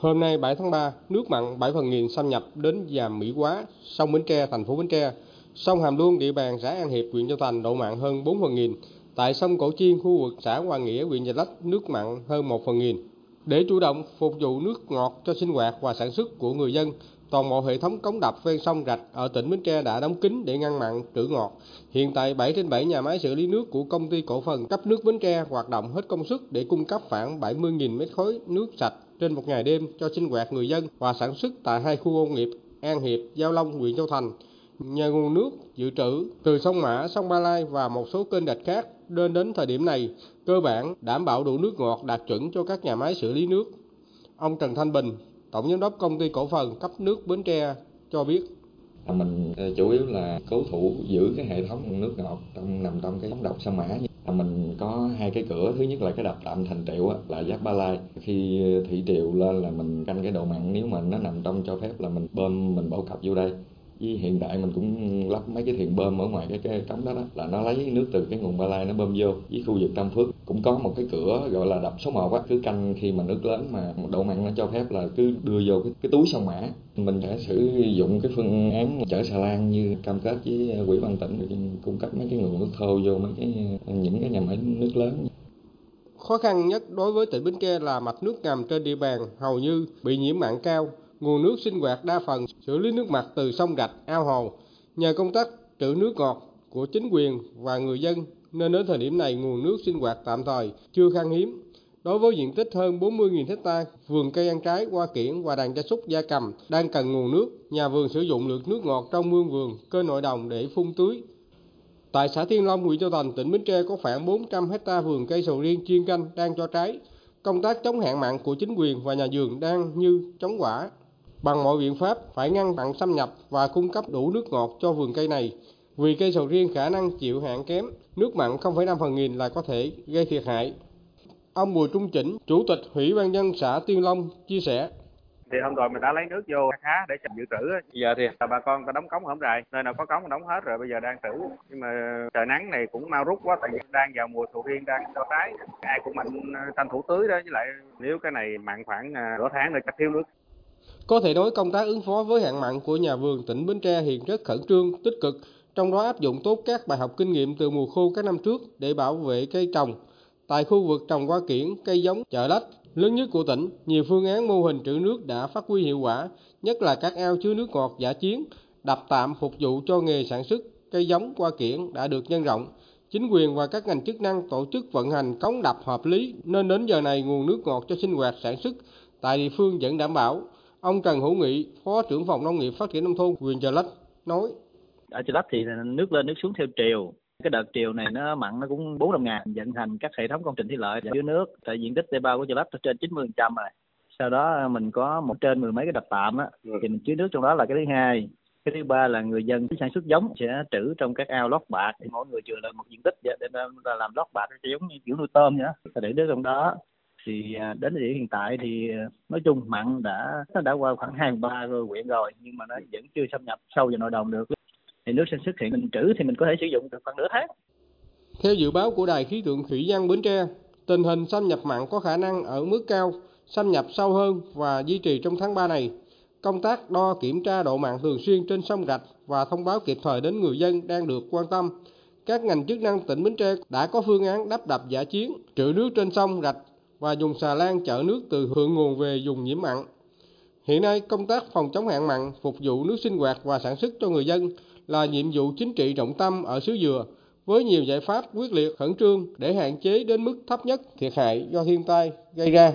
Hôm nay 7 tháng 3, nước mặn 7 phần nghìn xâm nhập đến dàm Mỹ Quá, sông Bến Tre, thành phố Bến Tre. Sông Hàm Luông, địa bàn xã An Hiệp, huyện Châu Thành độ mặn hơn 4 phần nghìn. Tại sông Cổ Chiên, khu vực xã Hoa Nghĩa, huyện Nhà Lách, nước mặn hơn 1 phần nghìn. Để chủ động phục vụ nước ngọt cho sinh hoạt và sản xuất của người dân, toàn bộ hệ thống cống đập ven sông rạch ở tỉnh Bến Tre đã đóng kín để ngăn mặn trữ ngọt. Hiện tại 7 trên 7 nhà máy xử lý nước của công ty cổ phần cấp nước Bến Tre hoạt động hết công suất để cung cấp khoảng 70.000 mét khối nước sạch trên một ngày đêm cho sinh hoạt người dân và sản xuất tại hai khu công nghiệp An Hiệp, Giao Long, huyện Châu Thành. Nhờ nguồn nước dự trữ từ sông Mã, sông Ba Lai và một số kênh rạch khác, nên đến thời điểm này, cơ bản đảm bảo đủ nước ngọt đạt chuẩn cho các nhà máy xử lý nước. Ông Trần Thanh Bình, Tổng Giám đốc Công ty Cổ phần cấp nước Bến Tre cho biết. Mình ờ, chủ yếu là cố thủ giữ cái hệ thống nước ngọt trong nằm trong cái ống đập sông Mã. Mình có hai cái cửa, thứ nhất là cái đập tạm thành triệu là giáp Ba Lai. Khi thủy triều lên là mình canh cái độ mặn nếu mà nó nằm trong cho phép là mình bơm mình bổ cập vô đây với hiện tại mình cũng lắp mấy cái thuyền bơm ở ngoài cái, cái cống đó, đó là nó lấy nước từ cái nguồn Ba Lai nó bơm vô. Với khu vực Tam Phước cũng có một cái cửa gọi là đập số 1 á cứ canh khi mà nước lớn mà độ mặn nó cho phép là cứ đưa vô cái, cái túi sông mã. Mình sẽ sử dụng cái phương án chở xà lan như cam kết với quỹ ban tỉnh để cung cấp mấy cái nguồn nước thô vô mấy cái những cái nhà máy nước lớn. Khó khăn nhất đối với tỉnh Bến Tre là mạch nước ngầm trên địa bàn hầu như bị nhiễm mặn cao, nguồn nước sinh hoạt đa phần xử lý nước mặt từ sông rạch, ao hồ. Nhờ công tác trữ nước ngọt của chính quyền và người dân nên đến thời điểm này nguồn nước sinh hoạt tạm thời chưa khan hiếm. Đối với diện tích hơn 40.000 hecta vườn cây ăn trái, hoa kiển và đàn gia súc gia cầm đang cần nguồn nước, nhà vườn sử dụng lượng nước ngọt trong mương vườn, cơ nội đồng để phun tưới. Tại xã Thiên Long, huyện Châu Thành, tỉnh Bến Tre có khoảng 400 hecta vườn cây sầu riêng chuyên canh đang cho trái. Công tác chống hạn mặn của chính quyền và nhà vườn đang như chống quả. Bằng mọi biện pháp phải ngăn mặn xâm nhập và cung cấp đủ nước ngọt cho vườn cây này. Vì cây sầu riêng khả năng chịu hạn kém, nước mặn 0,5 phần nghìn là có thể gây thiệt hại. Ông Bùi Trung Chỉnh, Chủ tịch Ủy ban nhân xã Tiên Long chia sẻ. Thì hôm rồi mình đã lấy nước vô khá để dự trữ giờ thì. Bà con ta đóng cống không rày nơi nào có cống đóng hết rồi bây giờ đang trữ nhưng mà trời nắng này cũng mau rút quá tại vì đang vào mùa sầu riêng đang cho trái ai cũng mạnh tranh thủ tưới đó với lại nếu cái này mặn khoảng à, nửa tháng rồi chắc thiếu nước có thể nói công tác ứng phó với hạn mặn của nhà vườn tỉnh Bến Tre hiện rất khẩn trương, tích cực, trong đó áp dụng tốt các bài học kinh nghiệm từ mùa khô các năm trước để bảo vệ cây trồng. Tại khu vực trồng hoa kiển, cây giống, chợ lách lớn nhất của tỉnh, nhiều phương án mô hình trữ nước đã phát huy hiệu quả, nhất là các ao chứa nước ngọt giả chiến, đập tạm phục vụ cho nghề sản xuất cây giống hoa kiển đã được nhân rộng. Chính quyền và các ngành chức năng tổ chức vận hành cống đập hợp lý nên đến giờ này nguồn nước ngọt cho sinh hoạt sản xuất tại địa phương vẫn đảm bảo. Ông Trần Hữu Nghị, Phó trưởng phòng Nông nghiệp Phát triển nông thôn huyện Chợ Lách nói: Ở Chợ Lách thì nước lên nước xuống theo triều, cái đợt triều này nó mặn nó cũng bốn năm ngàn vận hành các hệ thống công trình thủy lợi dưới nước. Tại diện tích đê bao của Chợ Lách trên 90 trăm rồi. Sau đó mình có một trên mười mấy cái đập tạm á thì mình chứa nước trong đó là cái thứ hai. Cái thứ ba là người dân sản xuất giống sẽ trữ trong các ao lót bạc. Thì mỗi người chừa lại một diện tích để làm lót bạc giống như kiểu nuôi tôm vậy đó để nước trong đó thì à, đến thời điểm hiện tại thì à, nói chung mặn đã, nó đã qua khoảng hai ba rồi quyện rồi, nhưng mà nó vẫn chưa xâm nhập sâu vào nội đồng được. Thì nước sinh xuất hiện, mình trữ thì mình có thể sử dụng được khoảng nửa tháng. Theo dự báo của đài khí tượng thủy văn Bến Tre, tình hình xâm nhập mặn có khả năng ở mức cao, xâm nhập sâu hơn và duy trì trong tháng 3 này. Công tác đo kiểm tra độ mặn thường xuyên trên sông rạch và thông báo kịp thời đến người dân đang được quan tâm. Các ngành chức năng tỉnh Bến Tre đã có phương án đắp đập giả chiến, trữ nước trên sông rạch và dùng xà lan chở nước từ thượng nguồn về dùng nhiễm mặn. Hiện nay, công tác phòng chống hạn mặn, phục vụ nước sinh hoạt và sản xuất cho người dân là nhiệm vụ chính trị trọng tâm ở xứ Dừa, với nhiều giải pháp quyết liệt khẩn trương để hạn chế đến mức thấp nhất thiệt hại do thiên tai gây ra.